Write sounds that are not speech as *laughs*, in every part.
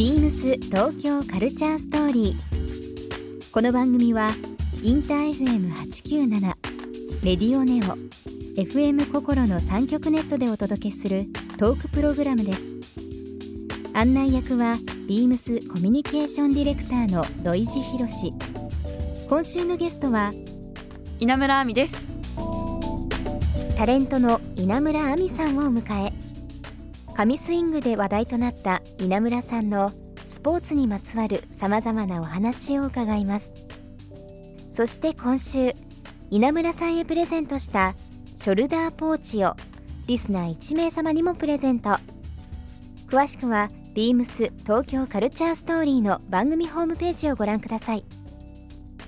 ビームス東京カルチャーストーリー。この番組はインター FM897 レディオネオ FM 心の三極ネットでお届けするトークプログラムです。案内役はビームスコミュニケーションディレクターの土井博志。今週のゲストは稲村亜美ですタレントの稲村亜美さんをお迎え神スイングで話題となった稲村さんのスポーツにまつわるさまざまなお話を伺いますそして今週稲村さんへプレゼントしたショルダーポーチをリスナー1名様にもプレゼント詳しくはビームス東京カルチャーストーリーの番組ホームページをご覧ください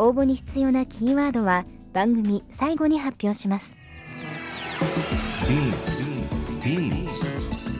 応募に必要なキーワードは番組最後に発表します Beams. Beams.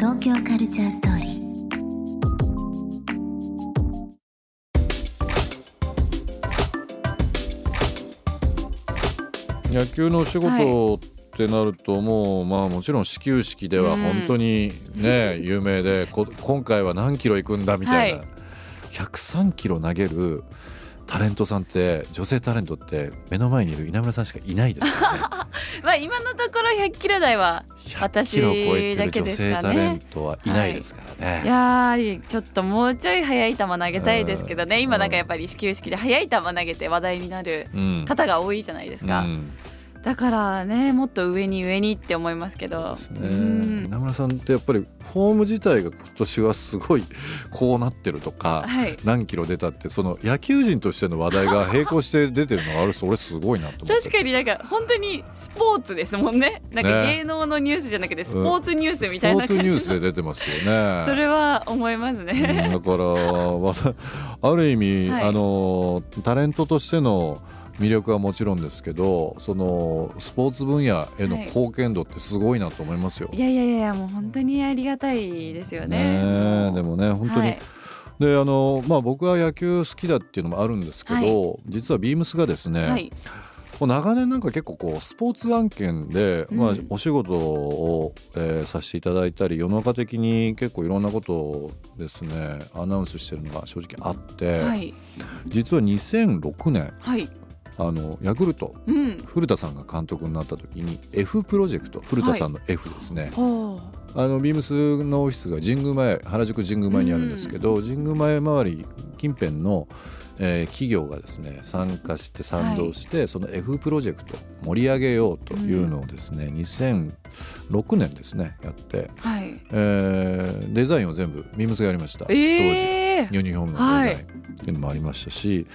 東京カルチャーストーリー。野球のお仕事ってなるともうまあもちろん始球式では本当にね、*laughs* 有名でこ今回は何キロ行くんだみたいな、はい。103キロ投げるタレントさんって女性タレントって目の前にいる稲村さんしかいないですからね。*laughs* まあ今のところ100キロ台は100キロ超えてだる女けですか性タレンねトはいないですからね、いやーちょっともうちょい速い球投げたいですけどね。今なんかやっぱり始球式で速い球投げて話題になるうん方が多いじゃないですか、うんだからねもっと上に上にって思いますけど。そうですね。うん。稲村さんってやっぱりフォーム自体が今年はすごいこうなってるとか、はい。何キロ出たってその野球人としての話題が並行して出てるのがあるそれすごいなと思って。確かになんか本当にスポーツですもんね。なんかね芸能のニュースじゃなくてスポーツニュースみたいなスポーツニュースで出てますよね。*laughs* それは思いますうんね、だからある意味、はい。あのタレントとしての魅力はもちろんですけどそのスポーツ分野への貢献度ってすごいなと思いますよ。い、やいやいやもう本当にありがたいですよね。ねえでもね本当に、はい。であのまあ、僕は野球好きだっていうのもあるんですけど、実はビームスがですね、はい。長年なんか結構こうスポーツ案件で、うん。まあ、お仕事を、えーさせていただいたり世の中的に結構いろんなことをですねアナウンスしてるのが正直あって、はい。実は2006年はいあのヤクルトうん。古田さんが監督になった時に F プロジェクト古田さんの F ですね、ほあのビームスのオフィスが神宮前原宿神宮前にあるんですけど、神宮前周り近辺の、えー企業がですね参加して賛同して、その F プロジェクト盛り上げようというのをですね、2006年ですねやって、うはい。えーデザインを全部ビームスがやりました、え当時ユニフォームのデザインっていうのもありましたし、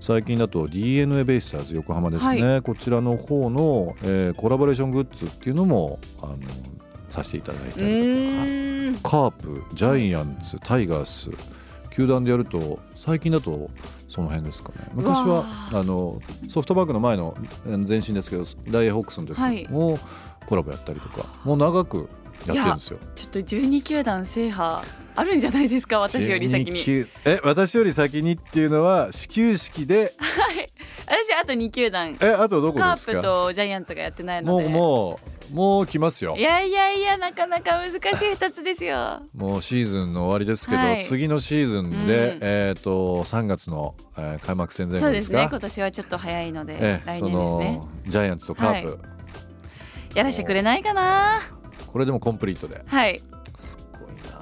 最近だと d n a ベイスターズ横浜ですね、こちらの方の、えーコラボレーショングッズっていうのもあのさせていただいたうりだとか。ーん。カープジャイアンツタイガース球団でやると最近だとその辺ですかね。昔はわあ。のソフトバンクの前のえー前身ですけどダイヤホークスの時はい。もコラボやったりとか、もう長くやってるんですよ。ちょっと12球団制覇あるんじゃないですか私より先に。12球え私より先にっていうのは始球式ではい。私あと2球団。えあとどこカープですかとジャイアンツがやってないのもでうもうもう来ますよ。いやいやいやなかなか難しい2つですよ。もうシーズンの終わりですけど、はい。次のシーズンで、うん。えっ、と3月の、えー開幕戦前そうで後ですすかね。今年はちょっと早いので、ええ、来そ年ですね。のジャイアンツとカープ、はやらしてくれないかな。これでもコンプリートで。はい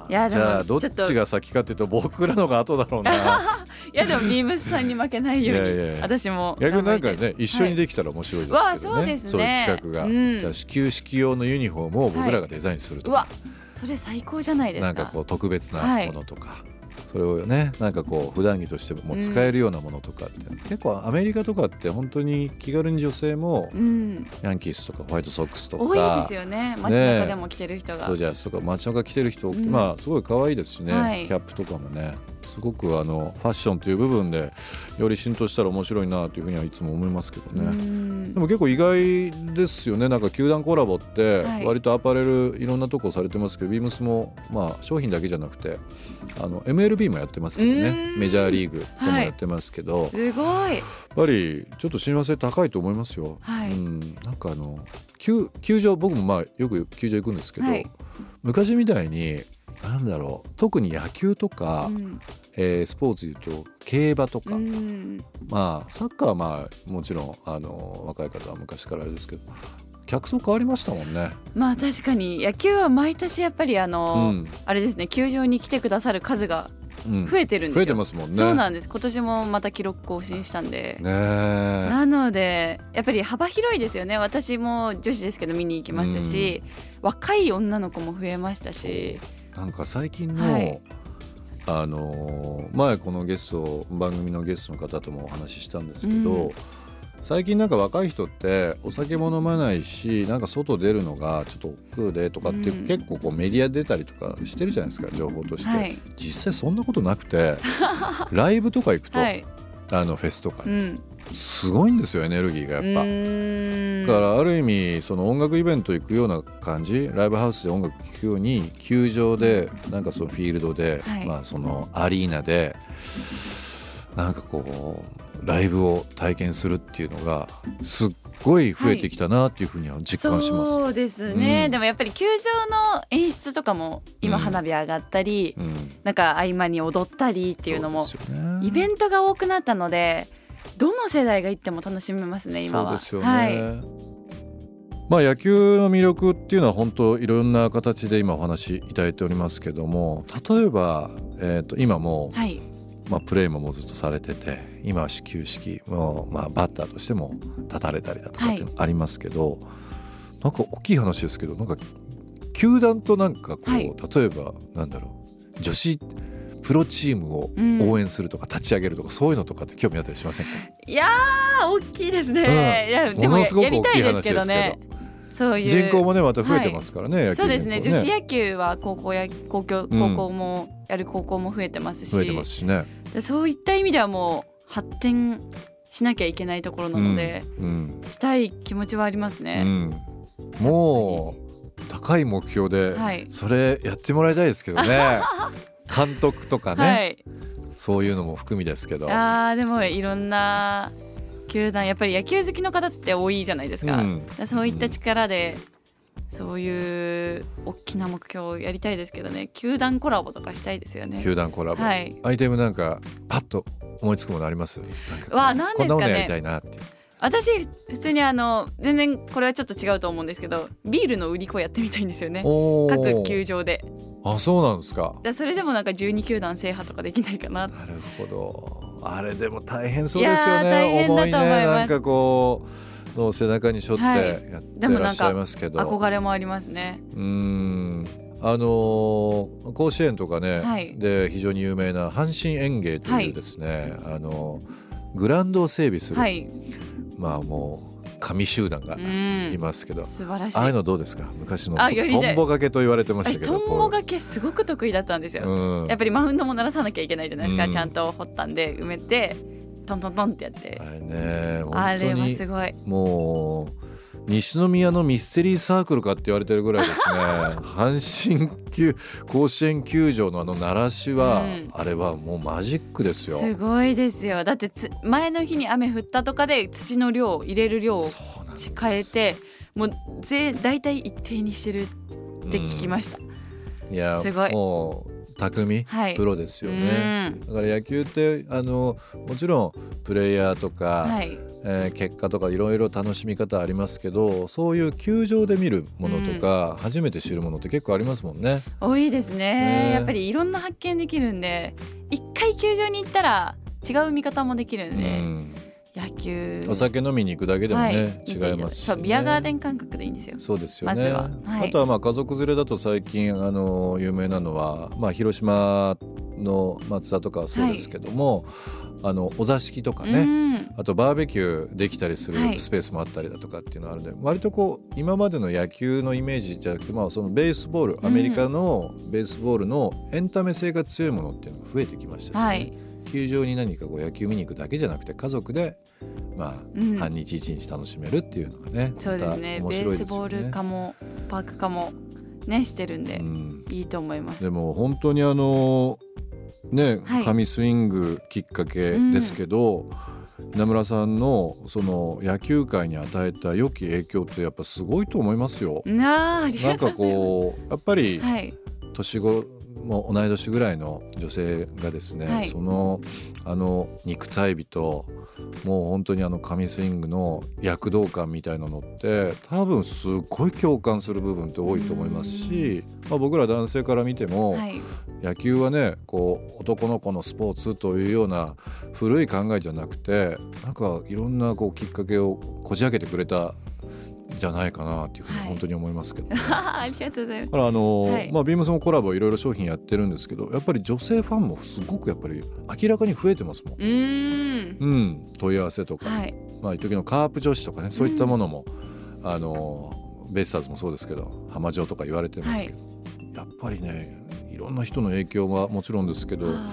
いやじゃあどっちが先かっていうと僕らのが後だろうな。*laughs* いやでもビームスさんに負けないようにいや私も逆になんかね一緒にできたら面白いですけどね、わあそうですね。いう企画が、うん。始球式用のユニフォームを僕らがデザインするとか、たい。うわそれ最高じゃないですか。なんかこう特別なものとか、そうそれをねなんかこう普段着としても使えるようなものとかって、結構アメリカとかって本当に気軽に女性もうん。ヤンキースとかホワイトソックスとか多いですよね。街中でも着てる人が、ドジャースとか街中着てる人多くて、うん。まあすごい可愛いですしね、はい。キャップとかもねすごくあのファッションという部分でより浸透したら面白いなというふうにはいつも思いますけどね。うん。でも結構意外ですよね。なんか球団コラボってはい。割とアパレルいろんなとこされてますけど、ビームスもまあ商品だけじゃなくてあの MLB もやってますけどね。うん。メジャーリーグともやってますけど、やっすごい。ぱりちょっと親和性高いと思いますよ。はい。うん、なんかあの球球場僕もまあよく球場行くんですけど、はい。昔みたいになんだろう。特に野球とか、うん。えースポーツでいうと競馬とか、うん。まあサッカーはまあもちろんあの若い方は昔からあれですけど客層変わりましたもんね。まあ確かに野球は毎年やっぱりあうの、ん。あれですね球場に来てくださる数がうん。増えてるんですよ、増えてますもんね。そうなんです。今年もまた記録更新したんで、なのでやっぱり幅広いですよね。私も女子ですけど見に行きますし、若い女の子も増えましたしなんか最近の、はい。あのー前このゲスト番組のゲストの方ともお話ししたんですけど、うん。最近なんか若い人ってお酒も飲まないしなんか外出るのがちょっと億劫でとかって、うん。結構こうメディア出たりとかしてるじゃないですか情報として、はい。実際そんなことなくて *laughs* ライブとか行くと、はい、あのフェスとかう、ん、すごいんですよエネルギーがやっぱ。だからある意味その音楽イベント行くような感じライブハウスで音楽聴くように球場でなんかそのフィールドで、はい。まあそのアリーナでなんかこうライブを体験するっていうのがすっごい増えてきたなっていうふうには実感します。そうですね、うん。でもやっぱり球場の演出とかも今うん。花火上がったり、うん、なんか合間に踊ったりっていうのもイベントが多くなったのでどの世代が行っても楽しめますね今は。そうですよね、はい。まあ野球の魅力っていうのは本当いろんな形で今お話しいただいておりますけども例えば、えー、と今もうはい、まあ、プレーももうずっとされてて今は始球式もう、まあ、バッターとしても立たれたりだとかってはい。ありますけど、なんか大きい話ですけどなんか球団となんかこう、はい。例えばなんだろう女子プロチームをうん。応援するとか立ち上げるとか、そういうのとかって興味あったりしませんか、いやー大きいですね、うん。いやでもものすごくやりたいですけど大きい話ですねそういう。人口もねまた増えてますからね、野球そうですね。女子野球は高校や高校うん。高校もやる高校も増えてますし、増えてますしね。でそういった意味ではもう発展しなきゃいけないところなので、うん。したい気持ちはありますうね。ん、もう高い目標で、はい。それやってもらいたいですけどね *laughs* 監督とかね、はい、そういうのも含みですけど。あーでもいろんな球団やっぱり野球好きの方って多いじゃないですか,、うん。そういった力でそういう大きな目標をやりたいですけどね。球団コラボとかしたいですよね。球団コラボ、はい。アイテムなんかパッと思いつくものあります？なんですかね。こんなものやりたいなって私普通にあの全然これはちょっと違うと思うんですけどビールの売り子やってみたいんですよね。各球場で。あそうなんですか。じゃあそれでもなんか12球団制覇とかできないかな。なるほど。あれでも大変そうですよいやーね大変だと思います。ね。なんかこうの背中に背負ってはいやってでもなんからっしゃいますけど、憧れもありますね。うーん。あのー甲子園とかね、はい。で非常に有名な阪神園芸とはいいうですね、あのグラウンドを整備する、はいまあもう神集団がうん。いますけど、素晴らしい。ああいうのどうですか？昔のトンボがけと言われてました私けどトンボがけすごく得意だったんですよ、うん。やっぱりマウンドも鳴らさなきゃいけないじゃないですか、うんちゃんと掘ったんで埋めてトントントンってやって。あれねあれはすごい。もう西宮のミステリーサークルかって言われてるぐらいですね。*laughs* 阪神球甲子園球場のあの鳴らしは、うん。あれはもうマジックですよ。すごいですよ。だってつ前の日に雨降ったとかで土の量入れる量を変えてもうぜ大体一定にしてるって聞きました、いやすごい。もう匠、はい。プロですよね。うん。だから野球ってあのもちろんプレイヤーとか、はいえー結果とかいろいろ楽しみ方ありますけどそういう球場で見るものとか、初めて知るものって結構ありますもんね。多いですね。ね。やっぱりいろんな発見できるんで一回球場に行ったら違う見方もできるんで、うん。野球。お酒飲みに行くだけでもね、はい違いますし、ね、ビアガーデン感覚でいいんですよ。そうですよね、まずは。はい。あとはまあ家族連れだと最近あの有名なのは、まあ、広島の松田とかはそうですけども、あのお座敷とかね、うん。あとバーベキューできたりするはい。スペースもあったりだとかっていうのがあるので、割とこう今までの野球のイメージじゃなくて、まあ、そのベースボールアメリカのベースボールのエンタメ性が強いものっていうのが増えてきましたしね、はい。球場に何かこう野球見に行くだけじゃなくて家族で、まあうん。半日一日楽しめるっていうのがね、そうですね。また面ベースボー。ル化もパーク化もねしてるんで、うん。いいと思います。でも本当にあのね、はい。神スイングきっかけですけど、稲村さんのその野球界に与えた良き影響ってやっぱすごいと思いますよ。なんかこうやっぱりはい。年頃も同い年ぐらいの女性がですね、はい。そのあの肉体美ともう本当にあの神スイングの躍動感みたいなのって多分すっごい共感する部分って多いと思いますし、まあ、僕ら男性から見ても、はい。野球はねこう男の子のスポーツというような古い考えじゃなくてなんかいろんなこうきっかけをこじ開けてくれたんじゃないかなっていうふうにはい。本当に思いますけど、ね。*laughs* ありがとうございます。だからあのはい。まあ、ビームスもコラボいろいろ商品やってるんですけどやっぱり女性ファンもすごくやっぱり明らかに増えてますもん。うーん。うん、問い合わせとか、はい。まあ一時のカープ女子とかねそういったものも、あのベイスターズもそうですけど浜城とか言われてますけど、やっぱりねいろんな人の影響はもちろんですけどあ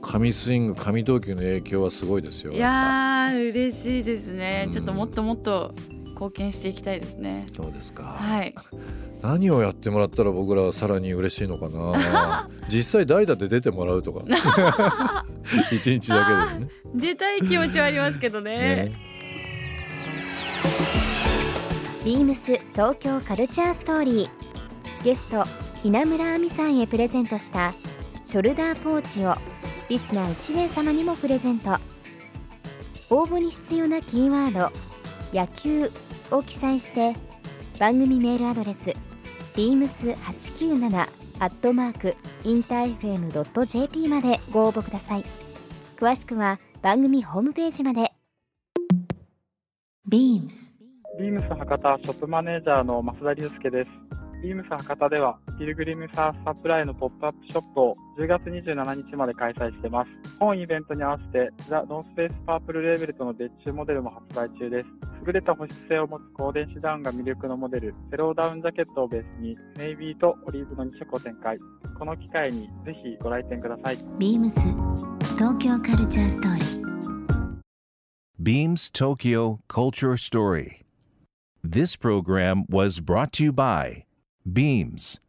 神スイング神投球の影響はすごいですよ。ーいやー嬉しいですね、うん。ちょっともっともっと貢献していきたいですね。そうですか、はい。*laughs* 何をやってもらったら僕らはさらに嬉しいのかな。*laughs* 実際代打で出てもらうとか。*laughs* 一日だけでね。出たい気持ちはありますけどね。ね。ビームス東京カルチャーストーリー。ゲスト稲村亜美さんへプレゼントしたショルダーポーチをリスナー1名様にもプレゼント。応募に必要なキーワード「野球」を記載して番組メールアドレス beams897 アットマークインター FM.jp までご応募ください。詳しくは番組ホームページまで。Beams ビームス博多ショップマネージャーの増田隆介です。ビームス博多では、ピルグリムサーフサプライのポップアップショップを10月27日まで開催しています。本イベントに合わせて、ザ・ノースフェイスパープルレーベルとの別注モデルも発売中です。優れた保温性を持つ光電子ダウンが魅力のモデル、セローダウンジャケットをベースに、ネイビーとオリーブの2色を展開。この機会にぜひご来店ください。beams Tokyo Culture Story Beams Tokyo Culture Story. This program was brought to you by Beams.